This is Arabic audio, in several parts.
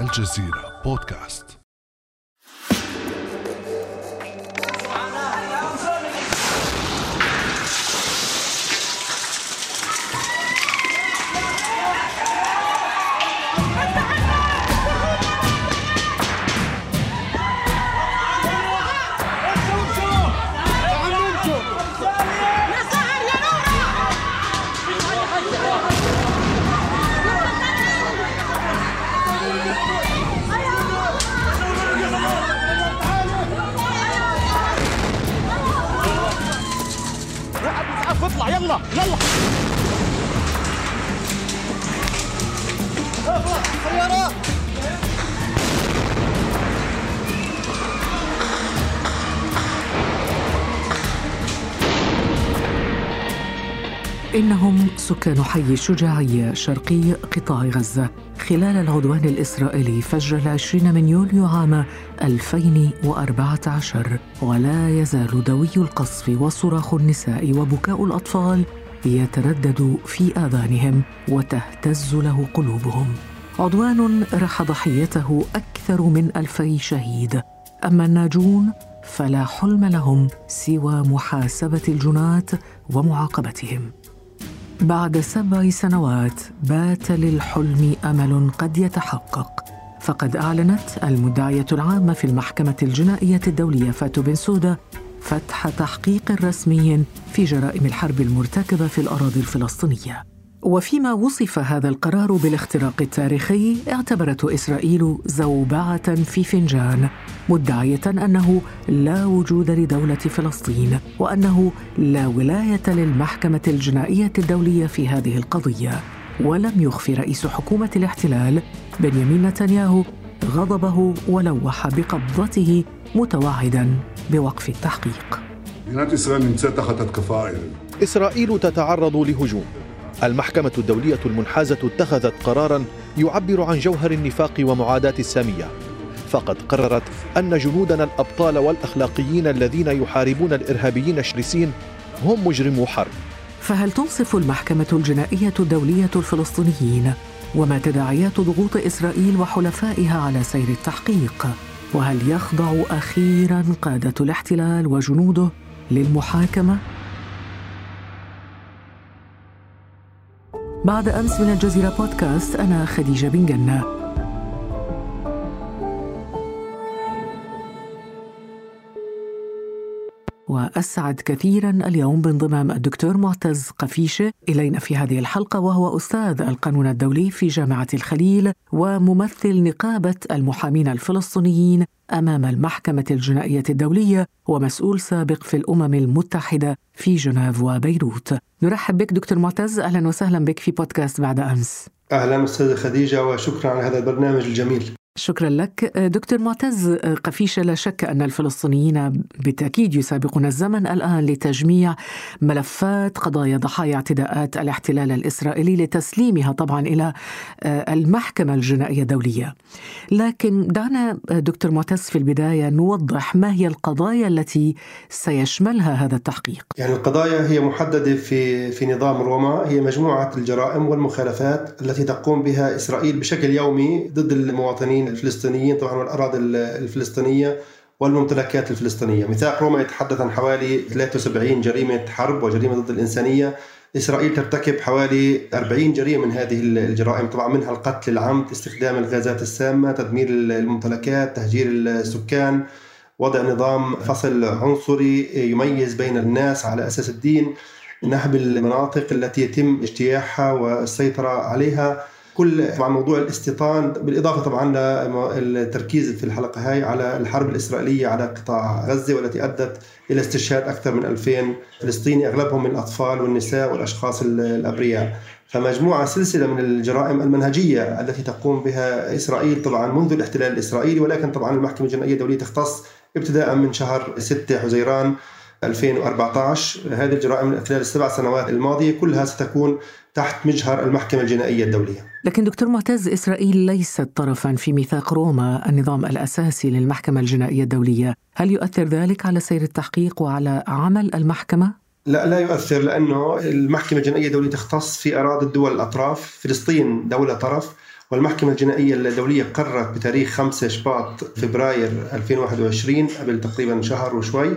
الجزيرة بودكاست. 不要跑，不要快，他们。إنهم سكان حي الشجاعية شرقي قطاع غزة خلال العدوان الإسرائيلي فجر العشرين من يوليو عام 2014 ولا يزال دوي القصف وصراخ النساء وبكاء الأطفال يتردد في آذانهم وتهتز له قلوبهم. عدوان رح ضحيته أكثر من ألفي شهيد. أما الناجون فلا حلم لهم سوى محاسبة الجنات ومعاقبتهم. بعد سبع سنوات بات للحلم أمل قد يتحقق. فقد أعلنت المدعيه العامة في المحكمة الجنائية الدولية فاتو بن سودا فتح تحقيق رسمي في جرائم الحرب المرتكبة في الأراضي الفلسطينية. وفيما وصف هذا القرار بالاختراق التاريخي اعتبرته إسرائيل زوبعة في فنجان مدعية أنه لا وجود لدولة فلسطين وأنه لا ولاية للمحكمة الجنائية الدولية في هذه القضية. ولم يخفي رئيس حكومة الاحتلال بنيامين نتنياهو غضبه ولوح بقبضته متوعدا بوقف التحقيق. إسرائيل تتعرض لهجوم. المحكمة الدولية المنحازة اتخذت قرارا يعبر عن جوهر النفاق ومعاداة السامية فقد قررت أن جنودنا الأبطال والأخلاقيين الذين يحاربون الإرهابيين الشرسين هم مجرمو حرب فهل تنصف المحكمة الجنائية الدولية الفلسطينيين وما تداعيات ضغوط إسرائيل وحلفائها على سير التحقيق؟ وهل يخضع أخيرا قادة الاحتلال وجنوده للمحاكمة؟ بعد أمس من الجزيرة بودكاست أنا خديجة بن جنة. وأسعد كثيرا اليوم بانضمام الدكتور معتز قفيشة إلينا في هذه الحلقة وهو أستاذ القانون الدولي في جامعة الخليل وممثل نقابة المحامين الفلسطينيين أمام المحكمة الجنائية الدولية ومسؤول سابق في الأمم المتحدة في جنيف وبيروت. نرحب بك دكتور معتز أهلا وسهلا بك في بودكاست بعد أمس. أهلا أستاذة خديجة وشكرا على هذا البرنامج الجميل. شكرا لك. دكتور معتز قفيشة لا شك أن الفلسطينيين بالتأكيد يسابقون الزمن الآن لتجميع ملفات قضايا ضحايا اعتداءات الاحتلال الإسرائيلي لتسليمها طبعا إلى المحكمة الجنائية الدولية. لكن دعنا دكتور معتز في البداية نوضح ما هي القضايا التي سيشملها هذا التحقيق. يعني القضايا هي محددة في, في نظام روما هي مجموعة الجرائم والمخالفات التي تقوم بها إسرائيل بشكل يومي ضد المواطنين الفلسطينيين طبعا والأراضي الفلسطينية والممتلكات الفلسطينية، ميثاق روما يتحدث عن حوالي 73 جريمة حرب وجريمة ضد الإنسانية، إسرائيل ترتكب حوالي 40 جريمة من هذه الجرائم، طبعا منها القتل العمد، استخدام الغازات السامة، تدمير الممتلكات، تهجير السكان، وضع نظام فصل عنصري يميز بين الناس على أساس الدين، نهب المناطق التي يتم اجتياحها والسيطرة عليها. كل طبعا موضوع الاستيطان بالإضافة طبعا للتركيز في الحلقة هاي على الحرب الإسرائيلية على قطاع غزة والتي أدت إلى استشهاد أكثر من 2000 فلسطيني أغلبهم من الأطفال والنساء والأشخاص الأبرياء. فمجموعة سلسلة من الجرائم المنهجية التي تقوم بها إسرائيل طبعا منذ الاحتلال الإسرائيلي ولكن طبعا المحكمة الجنائية الدولية تختص ابتداء من شهر 6 حزيران 2014 هذه الجرائم خلال السبع سنوات الماضية كلها ستكون تحت مجهر المحكمة الجنائية الدولية. لكن دكتور معتز إسرائيل ليست طرفا في ميثاق روما النظام الأساسي للمحكمة الجنائية الدولية. هل يؤثر ذلك على سير التحقيق وعلى عمل المحكمة؟ لا لا يؤثر لأنه المحكمة الجنائية الدولية تختص في أراضي الدول الأطراف. فلسطين دولة طرف والمحكمة الجنائية الدولية قررت بتاريخ 5 شباط فبراير 2021 قبل تقريبا شهر وشوي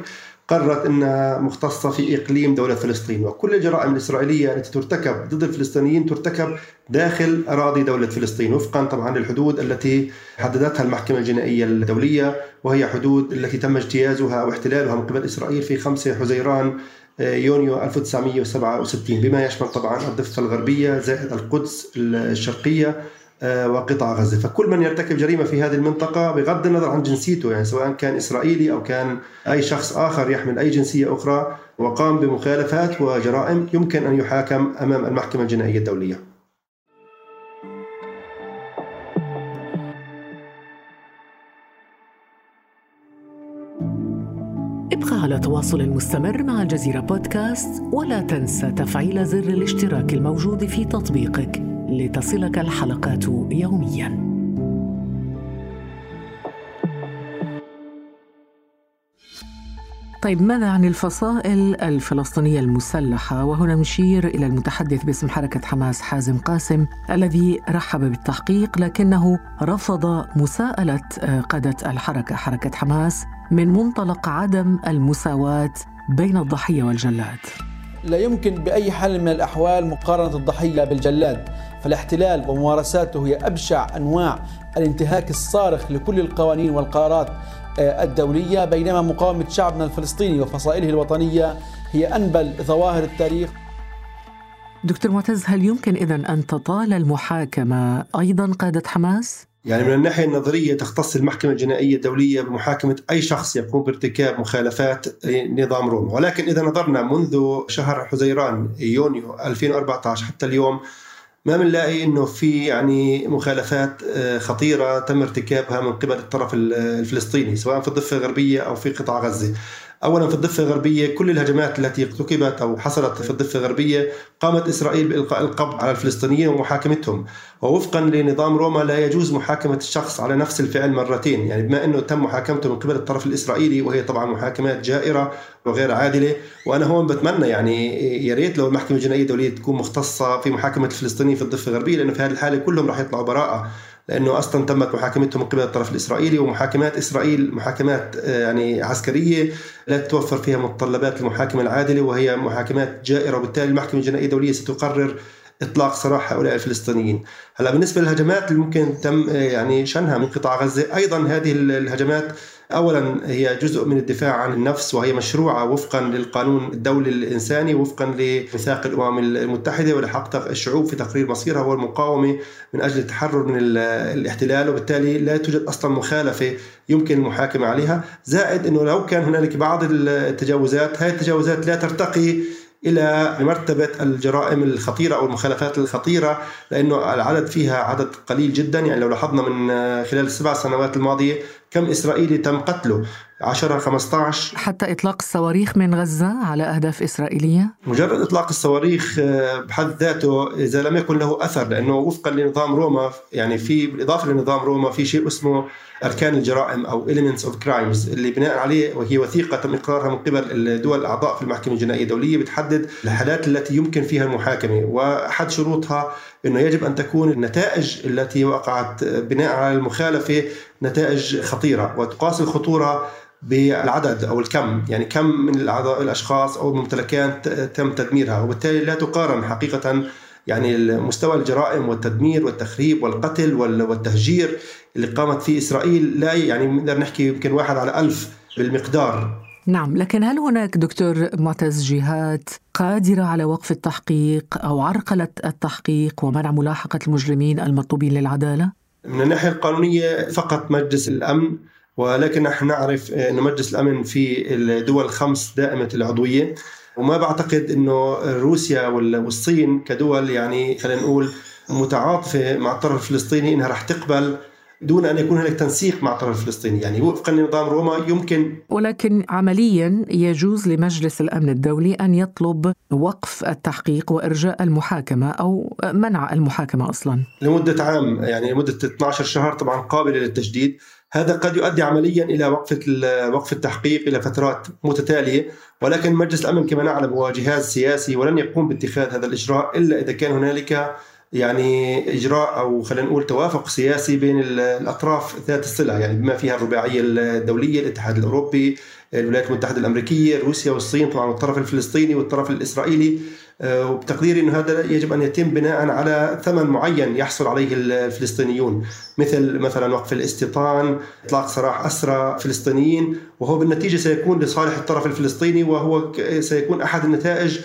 قررت إنها مختصة في إقليم دولة فلسطين وكل الجرائم الإسرائيلية التي ترتكب ضد الفلسطينيين ترتكب داخل أراضي دولة فلسطين وفقا طبعا للحدود التي حددتها المحكمة الجنائية الدولية وهي حدود التي تم اجتيازها واحتلالها من قبل إسرائيل في 5 حزيران آه، يونيو 1967 بما يشمل طبعا الضفة الغربية زائد القدس الشرقية وقطاع غزة، فكل من يرتكب جريمة في هذه المنطقة بغض النظر عن جنسيته يعني سواء كان إسرائيلي أو كان أي شخص آخر يحمل أي جنسية أخرى وقام بمخالفات وجرائم يمكن أن يحاكم أمام المحكمة الجنائية الدولية. ابقى على تواصل مستمر مع الجزيرة بودكاست ولا تنسى تفعيل زر الاشتراك الموجود في تطبيقك لتصلك الحلقات يومياً. طيب ماذا عن الفصائل الفلسطينية المسلحة؟ وهنا نشير إلى المتحدث باسم حركة حماس حازم قاسم الذي رحب بالتحقيق لكنه رفض مساءلة قادة الحركة حركة حماس من منطلق عدم المساواة بين الضحية والجلاد. لا يمكن بأي حال من الأحوال مقارنة الضحية بالجلاد. فالاحتلال وممارساته هي أبشع أنواع الانتهاك الصارخ لكل القوانين والقرارات آه، الدولية بينما مقاومة شعبنا الفلسطيني وفصائله الوطنية هي أنبل ظواهر التاريخ دكتور معتز هل يمكن إذا أن تطال المحاكمة أيضا قادة حماس؟ يعني من الناحية النظرية تختص المحكمة الجنائية الدولية بمحاكمة أي شخص يقوم بارتكاب مخالفات نظام روما ولكن إذا نظرنا منذ شهر حزيران يونيو 2014 حتى اليوم ما بنلاقي إنه في يعني مخالفات آه، خطيرة تم ارتكابها من قبل الطرف الفلسطيني سواء في الضفة الغربية أو في قطاع غزة. اولا في الضفة الغربية كل الهجمات التي ارتكبت أو حصلت في الضفة الغربية قامت إسرائيل بإلقاء القبض على الفلسطينيين ومحاكمتهم. ووفقا لنظام روما لا يجوز محاكمة الشخص على نفس الفعل مرتين يعني بما إنه تم محاكمته من قبل الطرف الإسرائيلي وهي طبعا محاكمات جائرة وغير عادلة. وأنا هون بتمنى يعني يا ريت لو المحكمة الجنائية الدولية تكون مختصة في محاكمة الفلسطينيين في الضفة الغربية لأنه في هذه الحالة كلهم راح يطلعوا براءة. لأنه أصلا تمت محاكمتهم من قبل الطرف الإسرائيلي ومحاكمات إسرائيل محاكمات آه، يعني عسكرية لا تتوفر فيها متطلبات المحاكمه العادلة وهي محاكمات جائرة وبالتالي المحكمة الجنائية الدولية ستقرر إطلاق سراح هؤلاء الفلسطينيين. هلأ بالنسبة للهجمات اللي ممكن تم آه، يعني شنها من قطاع غزة، أيضا هذه الهجمات اولا هي جزء من الدفاع عن النفس وهي مشروعة وفقا للقانون الدولي الإنساني وفقا لميثاق الأمم المتحدة ولحق الشعوب في تقرير مصيرها والمقاومة من أجل التحرر من الاحتلال. وبالتالي لا توجد أصلا مخالفة يمكن المحاكمة عليها. زائد إنه لو كان هنالك بعض التجاوزات هذه التجاوزات لا ترتقي إلى مرتبة الجرائم الخطيرة أو المخالفات الخطيرة لأنه العدد فيها عدد قليل جدا. يعني لو لاحظنا من خلال السبع سنوات الماضية كم إسرائيلي تم قتله؟ 10 15 حتى إطلاق الصواريخ من غزة على أهداف إسرائيلية؟ مجرد إطلاق الصواريخ آه، بحد ذاته إذا لم يكن له أثر لأنه وفقا لنظام روما يعني في بالإضافة لنظام روما في شيء اسمه أركان الجرائم أو elements of crimes اللي بناء عليه وهي وثيقة تم إقرارها من قبل الدول الأعضاء في المحكمة الجنائية الدولية بتحدد الحالات التي يمكن فيها المحاكمة. وأحد شروطها إنه يجب أن تكون النتائج التي وقعت بناء على المخالفة نتائج خطيرة وتقاس الخطورة بالعدد أو الكم يعني كم من الأعضاء الأشخاص أو الممتلكات تم تدميرها وبالتالي لا تقارن حقيقة يعني مستوى الجرائم والتدمير والتخريب والقتل والتهجير اللي قامت فيه إسرائيل لا يعني نقدر نحكي يمكن واحد على ألف بالمقدار نعم لكن هل هناك دكتور معتز جهات قادرة على وقف التحقيق أو عرقلة التحقيق ومنع ملاحقة المجرمين المطلوبين للعدالة؟ من الناحية القانونية فقط مجلس الأمن ولكن نحن نعرف أن مجلس الأمن في الدول الخمس دائمة العضوية. وما بعتقد إنه روسيا والصين كدول يعني خلينا نقول متعاطفة مع الطرف الفلسطيني إنها رح تقبل دون أن يكون هناك تنسيق مع الطرف الفلسطيني، يعني وفقا لنظام روما يمكن ولكن عمليا يجوز لمجلس الأمن الدولي أن يطلب وقف التحقيق وإرجاء المحاكمة أو منع المحاكمة أصلا. لمدة عام يعني لمدة 12 شهر طبعا قابلة للتجديد، هذا قد يؤدي عمليا إلى وقف وقف التحقيق إلى فترات متتالية ولكن مجلس الأمن كما نعلم هو جهاز سياسي ولن يقوم باتخاذ هذا الإجراء إلا إذا كان هنالك يعني إجراء أو خلينا نقول توافق سياسي بين الأطراف ذات الصلة يعني بما فيها الرباعية الدولية الاتحاد الأوروبي الولايات المتحدة الأمريكية روسيا والصين طبعا والطرف الفلسطيني والطرف الإسرائيلي. وبتقديري إنه هذا يجب أن يتم بناء على ثمن معين يحصل عليه الفلسطينيون مثل مثلا وقف الاستيطان إطلاق سراح أسرى فلسطينيين وهو بالنتيجة سيكون لصالح الطرف الفلسطيني وهو سيكون أحد النتائج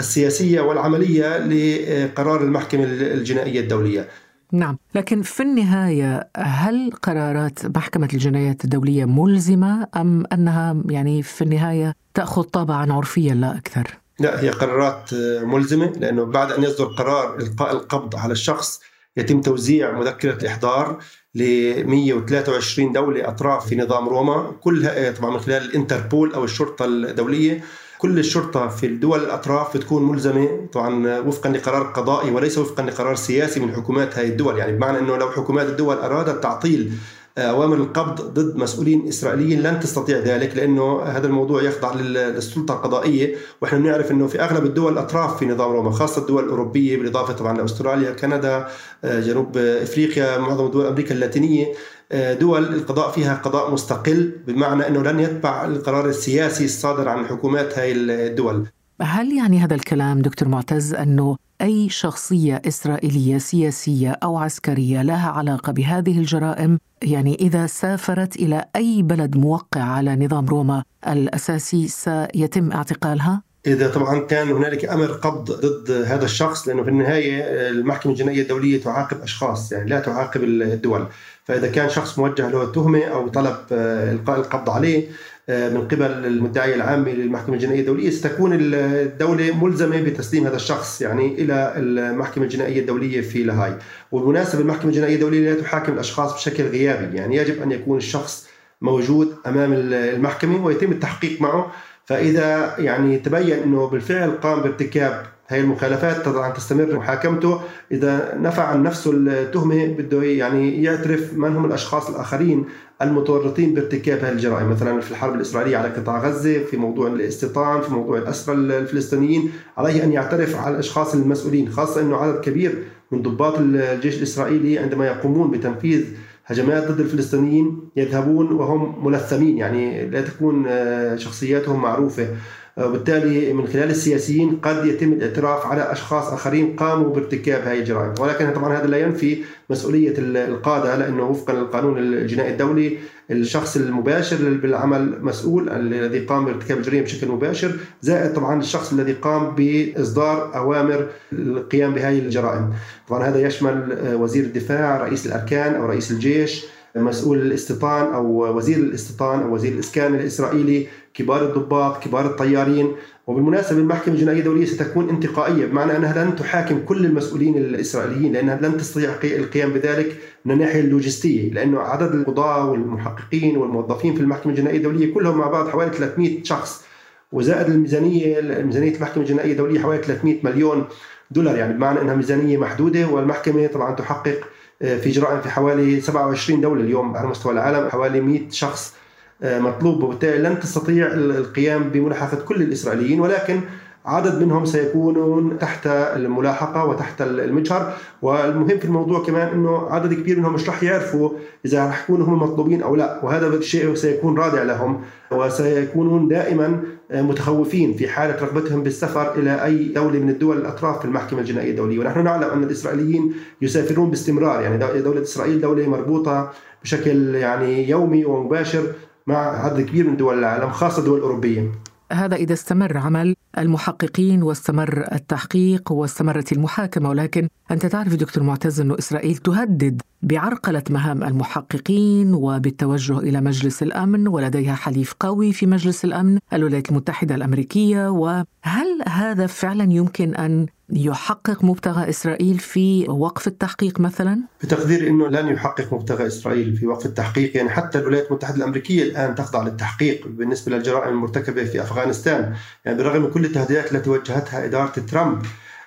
السياسية والعملية لقرار المحكمة الجنائية الدولية نعم لكن في النهاية هل قرارات محكمة الجنايات الدولية ملزمة أم أنها يعني في النهاية تأخذ طابعا عرفيا لا أكثر؟ لا هي قرارات ملزمة لأنه بعد أن يصدر قرار إلقاء القبض على الشخص يتم توزيع مذكرة الإحضار ل 123 دولة أطراف في نظام روما. كلها طبعا من خلال الإنتربول أو الشرطة الدولية. كل الشرطة في الدول الأطراف بتكون ملزمة طبعا وفقا لقرار قضائي وليس وفقا لقرار سياسي من حكومات هذه الدول. يعني بمعنى أنه لو حكومات الدول أرادت تعطيل أوامر القبض ضد مسؤولين إسرائيليين لن تستطيع ذلك لأنه هذا الموضوع يخضع للسلطة القضائية. وإحنا بنعرف إنه في أغلب الدول الاطراف في نظام روما خاصة الدول الأوروبية بالإضافة طبعا لأستراليا كندا آه، جنوب إفريقيا معظم دول أمريكا اللاتينية. آه، دول القضاء فيها قضاء مستقل بمعنى إنه لن يتبع القرار السياسي الصادر عن حكومات هذه الدول. هل يعني هذا الكلام دكتور معتز أنه أي شخصية إسرائيلية سياسية أو عسكرية لها علاقة بهذه الجرائم يعني إذا سافرت إلى أي بلد موقع على نظام روما الأساسي سيتم اعتقالها؟ إذا طبعا كان هنالك أمر قبض ضد هذا الشخص لأنه في النهاية المحكمة الجنائية الدولية تعاقب أشخاص يعني لا تعاقب الدول فإذا كان شخص موجه له تهمة أو طلب آه، إلقاء القبض عليه من قبل المدعي العام للمحكمة الجنائية الدولية ستكون الدولة ملزمة بتسليم هذا الشخص يعني إلى المحكمة الجنائية الدولية في لاهاي وبالمناسبة المحكمة الجنائية الدولية لا تحاكم الأشخاص بشكل غيابي يعني يجب أن يكون الشخص موجود أمام المحكمة ويتم التحقيق معه. فإذا يعني تبين أنه بالفعل قام بارتكاب هي المخالفات طبعا تستمر محاكمته. إذا نفع عن نفسه التهمة بده يعني يعترف من هم الأشخاص الآخرين المتورطين بارتكاب هذه الجرائم. مثلا في الحرب الإسرائيلية على قطاع غزة في موضوع الاستيطان في موضوع الأسرى الفلسطينيين عليه أن يعترف على الأشخاص المسؤولين خاصة إنه عدد كبير من ضباط الجيش الإسرائيلي عندما يقومون بتنفيذ هجمات ضد الفلسطينيين يذهبون وهم ملثمين. يعني لا تكون آه، شخصياتهم معروفة. وبالتالي من خلال السياسيين قد يتم الاعتراف على أشخاص آخرين قاموا بارتكاب هذه الجرائم. ولكن طبعا هذا لا ينفي مسؤولية القادة لأنه وفقا للقانون الجنائي الدولي الشخص المباشر بالعمل مسؤول الذي قام بارتكاب الجريمة بشكل مباشر زائد طبعا الشخص الذي قام بإصدار أوامر القيام بهذه الجرائم. طبعا هذا يشمل وزير الدفاع رئيس الأركان أو رئيس الجيش مسؤول الاستيطان أو وزير الاستيطان أو وزير الإسكان الإسرائيلي كبار الضباط كبار الطيارين. وبالمناسبة المحكمة الجنائية الدولية ستكون انتقائية بمعنى أنها لن تحاكم كل المسؤولين الإسرائيليين لأنها لن تستطيع القيام بذلك من الناحية اللوجستية لأنه عدد القضاة والمحققين والموظفين في المحكمة الجنائية الدولية كلهم مع بعض حوالي 300 شخص. وزائد الميزانية ميزانية المحكمة الجنائية الدولية حوالي 300 مليون دولار يعني بمعنى أنها ميزانية محدودة. والمحكمة طبعا تحقق آه، في جرائم في حوالي 27 دولة اليوم على مستوى العالم حوالي 100 شخص مطلوب وبالتالي لن تستطيع القيام بملاحقة كل الإسرائيليين ولكن عدد منهم سيكونون تحت الملاحقة وتحت المجهر. والمهم في الموضوع كمان أنه عدد كبير منهم مش رح يعرفوا إذا رح يكونوا هم المطلوبين أو لا. وهذا الشيء سيكون رادع لهم وسيكونون دائما متخوفين في حالة رغبتهم بالسفر إلى أي دولة من الدول الأطراف في المحكمة الجنائية الدولية. ونحن نعلم أن الإسرائيليين يسافرون باستمرار. يعني دولة إسرائيل دولة مربوطة بشكل يعني يومي ومباشر. مع عدد كبير من دول العالم خاصة الدول الأوروبية هذا إذا استمر عمل المحققين واستمر التحقيق واستمرت المحاكمة ولكن أنت تعرف دكتور معتز أن إسرائيل تهدد بعرقلة مهام المحققين وبالتوجه إلى مجلس الأمن ولديها حليف قوي في مجلس الأمن الولايات المتحدة الأمريكية. وهل هذا فعلا يمكن أن يحقق مبتغى إسرائيل في وقف التحقيق مثلا؟ بتقدير أنه لن يحقق مبتغى إسرائيل في وقف التحقيق يعني حتى الولايات المتحدة الأمريكية الآن تخضع للتحقيق بالنسبة للجرائم المرتكبة في أفغانستان. يعني بالرغم من كل التهديدات التي وجهتها إدارة ترامب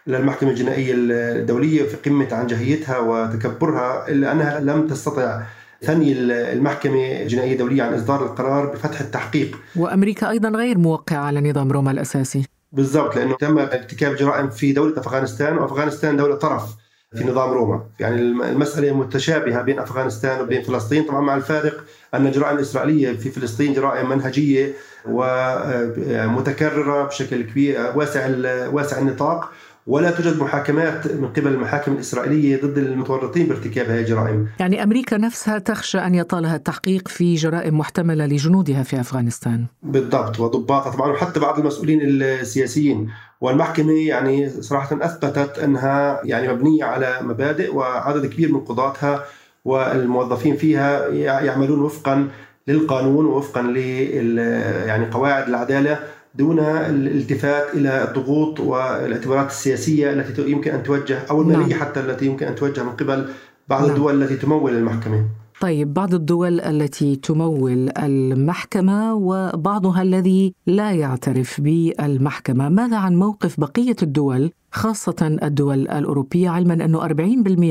للمحكمة الجنائية الدولية في قمة عنجهيتها وتكبرها إلا أنها لم تستطع ثني المحكمة الجنائية الدولية عن إصدار القرار بفتح التحقيق. وأمريكا أيضا غير موقعة على نظام روما الأساسي. بالضبط لأنه تم ارتكاب جرائم في دولة أفغانستان وأفغانستان دولة طرف في نظام روما. يعني المسألة متشابهة بين أفغانستان وبين فلسطين. طبعا مع الفارق أن الجرائم الإسرائيلية في فلسطين جرائم منهجية ومتكررة بشكل كبير واسع واسع النطاق. ولا توجد محاكمات من قبل المحاكم الإسرائيلية ضد المتورطين بارتكاب هذه الجرائم. يعني أمريكا نفسها تخشى أن يطالها التحقيق في جرائم محتملة لجنودها في أفغانستان. بالضبط وضباطها طبعا وحتى بعض المسؤولين السياسيين. والمحكمة يعني صراحة أثبتت أنها يعني مبنية على مبادئ وعدد كبير من قضاتها والموظفين فيها يعملون وفقا للقانون ووفقا ل يعني قواعد العدالة. دون الالتفات إلى الضغوط والاعتبارات السياسية التي يمكن أن توجه أو المالية نعم. حتى التي يمكن أن توجه من قبل بعض نعم. الدول التي تمول المحكمة. طيب بعض الدول التي تمول المحكمة وبعضها الذي لا يعترف بالمحكمة ماذا عن موقف بقية الدول خاصة الدول الأوروبية علما أنه 40%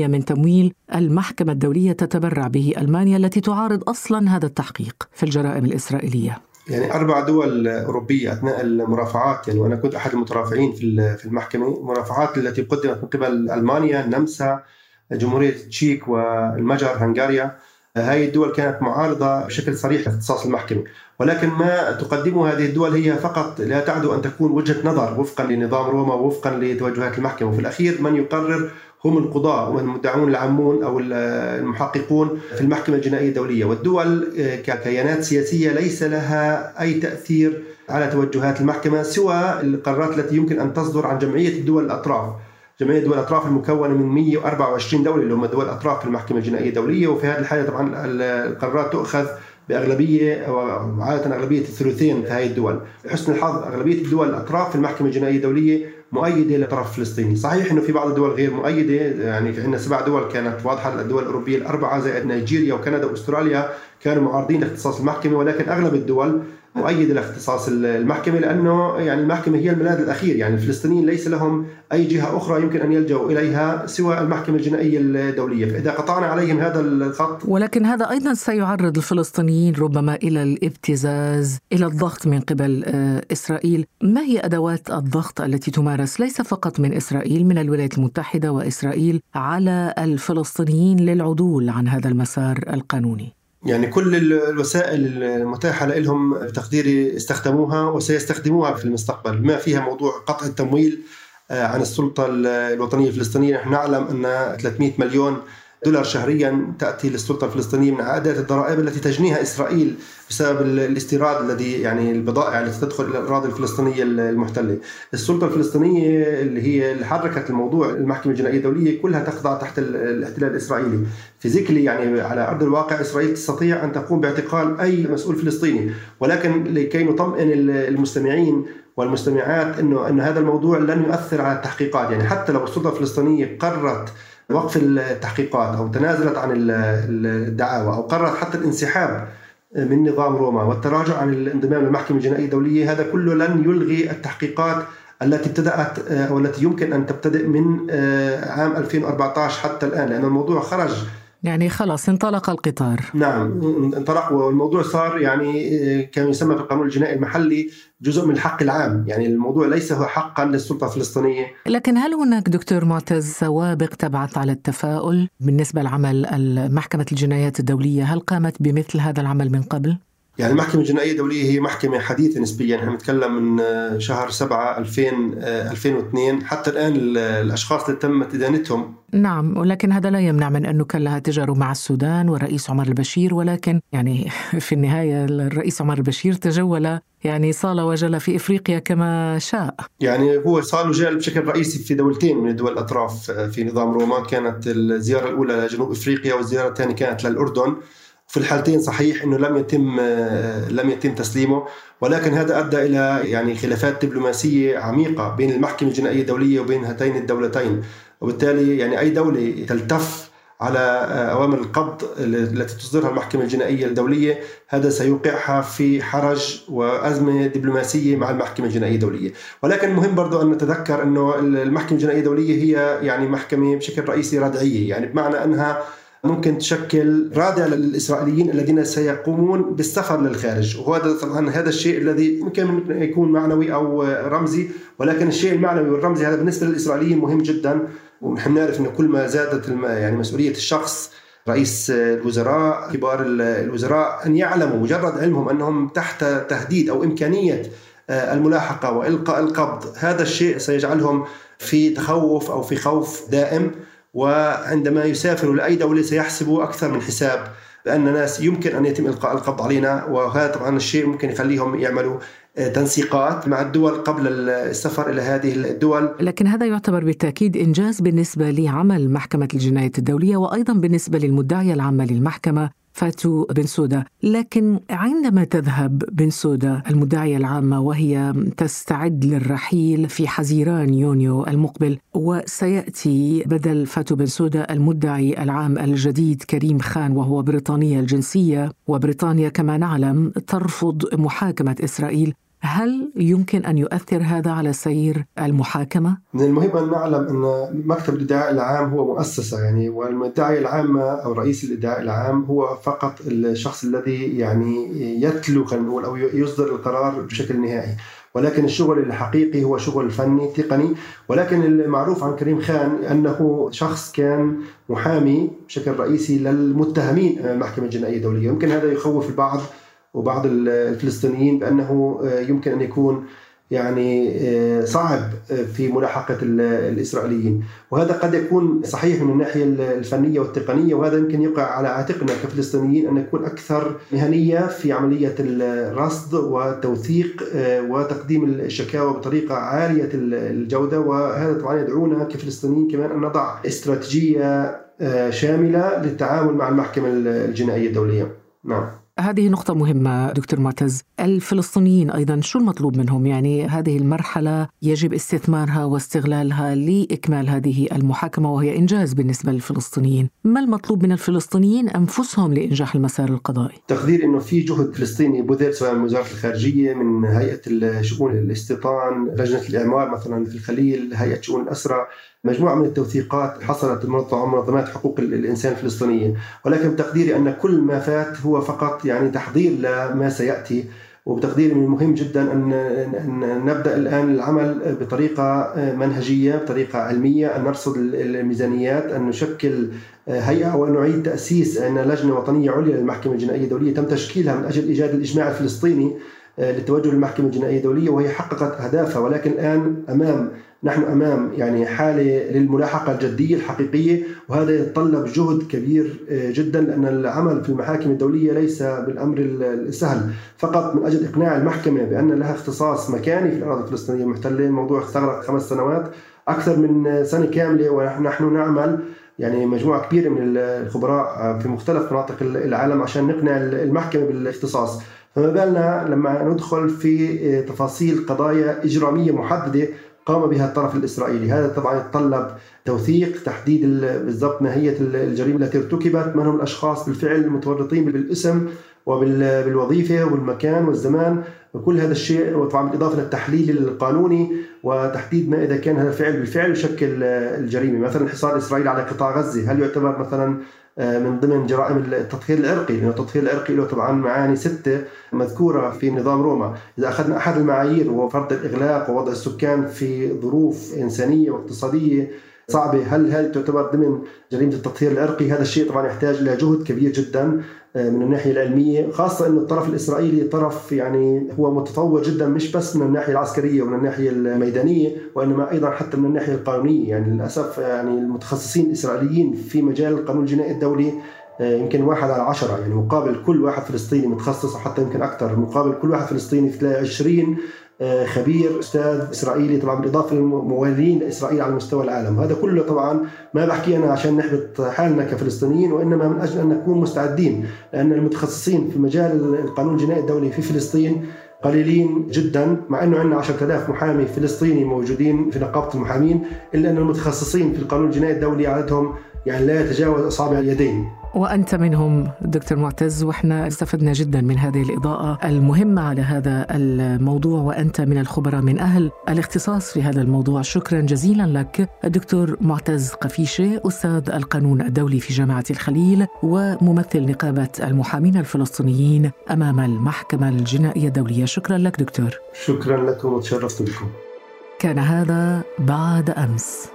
من تمويل المحكمة الدولية تتبرع به ألمانيا التي تعارض أصلا هذا التحقيق في الجرائم الإسرائيلية يعني أربع دول أوروبية أثناء المرافعات يعني وأنا كنت أحد المترافعين في في المحكمة المرافعات التي قدمت من قبل ألمانيا النمسا جمهورية التشيك والمجر هنغاريا. هذه الدول كانت معارضة بشكل صريح لاختصاص المحكمة. ولكن ما تقدمه هذه الدول هي فقط لا تعدو أن تكون وجهة نظر وفقا لنظام روما ووفقا لتوجهات المحكمة. وفي الأخير من يقرر هم القضاة والمدعون العامون أو المحققون في المحكمة الجنائية الدولية. والدول ككيانات سياسية ليس لها أي تأثير على توجهات المحكمة سوى القرارات التي يمكن أن تصدر عن جمعية الدول الأطراف. جمعية دول الأطراف المكونة من 124 دولة اللي هم دول أطراف في المحكمة الجنائية الدولية. وفي هذه الحالة طبعا القرارات تؤخذ بأغلبية وعاده أغلبية الثلثين في هذه الدول، لحسن الحظ أغلبية الدول الأطراف في المحكمة الجنائية الدولية مؤيدة للطرف الفلسطيني، صحيح إنه في بعض الدول غير مؤيدة يعني في عندنا سبع دول كانت واضحة الدول الأوروبية الأربعة زائد نيجيريا وكندا وأستراليا كانوا معارضين لاختصاص المحكمة ولكن أغلب الدول مؤيدة لاختصاص المحكمة لأنه يعني المحكمة هي الملاذ الأخير. يعني الفلسطينيين ليس لهم أي جهة أخرى يمكن أن يلجأوا إليها سوى المحكمة الجنائية الدولية. فإذا قطعنا عليهم هذا الخط ولكن هذا أيضا سيعرض الفلسطينيين ربما إلى الابتزاز إلى الضغط من قبل آه، إسرائيل. ما هي أدوات الضغط التي تمارس؟ ليس فقط من إسرائيل من الولايات المتحدة وإسرائيل على الفلسطينيين للعدول عن هذا المسار القانوني. يعني كل الوسائل المتاحة لهم بتقديري استخدموها وسيستخدموها في المستقبل. بما فيها موضوع قطع التمويل آه، عن السلطة الوطنية الفلسطينية. نحن نعلم أن 300 مليون دولار شهريا تأتي للسلطة الفلسطينية من عائدات الضرائب التي تجنيها إسرائيل. بسبب الاستيراد الذي يعني البضائع التي تدخل إلى الأراضي الفلسطينية المحتلة. السلطة الفلسطينية اللي هي اللي حركت الموضوع المحكمة الجنائية الدولية كلها تخضع تحت الاحتلال الإسرائيلي. فيزيكلي يعني على أرض الواقع إسرائيل تستطيع أن تقوم باعتقال أي مسؤول فلسطيني ولكن لكي نطمئن المستمعين والمستمعات انه ان هذا الموضوع لن يؤثر على التحقيقات يعني حتى لو السلطة الفلسطينية قررت وقف التحقيقات أو تنازلت عن الدعاوى أو قررت حتى الانسحاب من نظام روما. والتراجع عن الانضمام للمحكمة الجنائية الدولية هذا كله لن يلغي التحقيقات التي ابتدأت أو التي يمكن أن تبتدئ من آه، عام 2014 حتى الآن لأن الموضوع خرج يعني خلاص انطلق القطار. نعم انطلق والموضوع صار يعني آه، كما يسمى في القانون الجنائي المحلي جزء من الحق العام. يعني الموضوع ليس هو حقا للسلطة الفلسطينية. لكن هل هناك دكتور معتز سوابق تبعث على التفاؤل بالنسبة لعمل محكمة الجنايات الدولية؟ هل قامت بمثل هذا العمل من قبل؟ يعني المحكمة الجنائية الدولية هي محكمة حديثة نسبيا. إحنا بنتكلم من آه، شهر 7 2000 2002 حتى الآن الأشخاص اللي تمت إدانتهم. نعم ولكن هذا لا يمنع من أنه كان لها تجارب مع السودان والرئيس عمر البشير. ولكن يعني في النهاية الرئيس عمر البشير تجول يعني صال وجل في إفريقيا كما شاء. يعني هو صال وجل بشكل رئيسي في دولتين من الدول الأطراف آه، في نظام روما، كانت الزيارة الأولى لجنوب إفريقيا والزيارة الثانية كانت للأردن. في الحالتين صحيح إنه لم يتم لم يتم تسليمه ولكن هذا أدى إلى يعني خلافات دبلوماسية عميقة بين المحكمة الجنائية الدولية وبين هاتين الدولتين. وبالتالي يعني أي دولة تلتف على أوامر القبض التي تصدرها المحكمة الجنائية الدولية هذا سيوقعها في حرج وأزمة دبلوماسية مع المحكمة الجنائية الدولية، ولكن مهم برضو أن نتذكر إنه المحكمة الجنائية الدولية هي يعني محكمة بشكل رئيسي ردعية، يعني بمعنى أنها ممكن تشكل رادع للإسرائيليين الذين سيقومون بالسفر للخارج. وهذا طبعا هذا الشيء الذي ممكن يكون معنوي أو رمزي ولكن الشيء المعنوي والرمزي هذا بالنسبة للإسرائيليين مهم جدا. ونحن نعرف انه كل ما زادت يعني مسؤولية الشخص رئيس الوزراء كبار الوزراء أن يعلموا مجرد علمهم أنهم تحت تهديد أو إمكانية آه، الملاحقة وإلقاء القبض. هذا الشيء سيجعلهم في تخوف أو في خوف دائم. وعندما يسافروا لاي دوله سيحسبوا أكثر من حساب بان ناس يمكن أن يتم إلقاء القبض علينا وهذا طبعا الشيء ممكن يخليهم يعملوا آه، تنسيقات مع الدول قبل السفر إلى هذه الدول. لكن هذا يعتبر بالتأكيد إنجاز بالنسبة لعمل محكمة الجنايه الدولية وأيضا بالنسبة للمدعية العامة للمحكمة. فاتو بن سودا. لكن عندما تذهب بن سودا المدعية العامة وهي تستعد للرحيل في حزيران يونيو المقبل وسيأتي بدل فاتو بن سودا المدعي العام الجديد كريم خان وهو بريطانية الجنسية. وبريطانيا كما نعلم ترفض محاكمة إسرائيل. هل يمكن أن يؤثر هذا على سير المحاكمة؟ من المهم أن نعلم أن مكتب الإدعاء العام هو مؤسسة يعني والمدعي العامه أو رئيس الإدعاء العام هو فقط الشخص الذي يعني يتلو خلينا نقول أو يصدر القرار بشكل نهائي. ولكن الشغل الحقيقي هو شغل فني تقني ولكن المعروف عن كريم خان أنه شخص كان محامي بشكل رئيسي للمتهمين أمام المحكمة الجنائية الدولية، يمكن هذا يخوف البعض وبعض الفلسطينيين بأنه آه، يمكن أن يكون يعني آه، صعب آه، في ملاحقة الإسرائيليين. وهذا قد يكون صحيح من الناحية الفنية والتقنية وهذا يمكن يقع على عاتقنا كفلسطينيين أن نكون أكثر مهنية في عملية الرصد والتوثيق وتقديم الشكاوى بطريقة عالية الجودة. وهذا طبعا يدعونا كفلسطينيين كمان أن نضع استراتيجية شاملة للتعامل مع المحكمة الجنائية الدولية. نعم. هذه نقطة مهمة دكتور معتز. الفلسطينيين أيضا شو المطلوب منهم؟ يعني هذه المرحلة يجب استثمارها واستغلالها لإكمال هذه المحاكمة وهي إنجاز بالنسبة للفلسطينيين. ما المطلوب من الفلسطينيين أنفسهم لإنجاح المسار القضائي؟ تقدير أنه في جهد فلسطيني بذل سواء من وزارة الخارجية من هيئة شؤون الاستيطان لجنة الإعمار مثلا في الخليل هيئة شؤون الأسرى مجموعة من التوثيقات حصلت منظمات حقوق الإنسان الفلسطينية ولكن بتقديري أن كل ما فات هو فقط يعني تحضير لما سيأتي وبتقديري من المهم جدا أن نبدأ الآن العمل بطريقة منهجية بطريقة علمية أن نرصد الميزانيات أن نشكل هيئة وأن نعيد تأسيس أن لجنة وطنية عليا للمحكمة الجنائية الدولية تم تشكيلها من أجل إيجاد الإجماع الفلسطيني للتوجه للمحكمة الجنائية الدولية وهي حققت أهدافها. ولكن الآن أمام نحن أمام يعني حالة للملاحقة الجدية الحقيقية وهذا يتطلب جهد كبير آه، جدا لأن العمل في المحاكم الدولية ليس بالأمر السهل. فقط من أجل إقناع المحكمة بأن لها اختصاص مكاني في الأراضي الفلسطينية المحتله الموضوع استغرق خمس سنوات أكثر من سنة كاملة ونحن نعمل يعني مجموعة كبيرة من الخبراء في مختلف مناطق العالم عشان نقنع المحكمة بالاختصاص. فما بالنا لما ندخل في آه، تفاصيل قضايا إجرامية محددة قام بها الطرف الإسرائيلي، هذا طبعا يتطلب توثيق تحديد بالضبط ماهيه الجريمة التي ارتكبت، من هم الأشخاص بالفعل المتورطين بالاسم وبالوظيفه والمكان والزمان وكل هذا الشيء وطبعا بالإضافة للتحليل القانوني وتحديد ما إذا كان هذا الفعل بالفعل يشكل الجريمة، مثلا حصار إسرائيل على قطاع غزة، هل يعتبر مثلا من ضمن جرائم التطهير العرقي. لأن التطهير العرقي له طبعا معاني ستة مذكورة في نظام روما. إذا أخذنا أحد المعايير وهو فرض الإغلاق ووضع السكان في ظروف إنسانية واقتصادية صعبة هل هل تعتبر ضمن جريمة التطهير العرقي؟ هذا الشيء طبعا يحتاج إلى جهد كبير جدا. آه، من الناحية العلمية خاصة أن الطرف الإسرائيلي طرف يعني هو متطور جدا مش بس من الناحية العسكرية ومن الناحية الميدانية وإنما أيضا حتى من الناحية القانونية. يعني للأسف يعني المتخصصين الإسرائيليين في مجال القانون الجنائي الدولي آه، يمكن واحد على عشرة. يعني مقابل كل واحد فلسطيني متخصص وحتى يمكن أكثر مقابل كل واحد فلسطيني تلاقي 20 آه، خبير أستاذ إسرائيلي طبعا بالاضافه للموالين لاسرائيل على مستوى العالم. هذا كله طبعا ما بحكي أنا عشان نحبط حالنا كفلسطينيين وإنما من أجل أن نكون مستعدين لأن المتخصصين في مجال القانون الجنائي الدولي في فلسطين قليلين جدا مع إنه عندنا 10000 محامي فلسطيني موجودين في نقابة المحامين إلا أن المتخصصين في القانون الجنائي الدولي عددهم يعني لا يتجاوز أصابع اليدين. وأنت منهم دكتور معتز وإحنا استفدنا جدا من هذه الإضاءة المهمة على هذا الموضوع وأنت من الخبراء من أهل الاختصاص في هذا الموضوع. شكرا جزيلا لك الدكتور معتز قفيشة أستاذ القانون الدولي في جامعة الخليل وممثل نقابة المحامين الفلسطينيين أمام المحكمة الجنائية الدولية. شكرا لك دكتور. شكرا لكم وتشرفت بكم. كان هذا بعد أمس.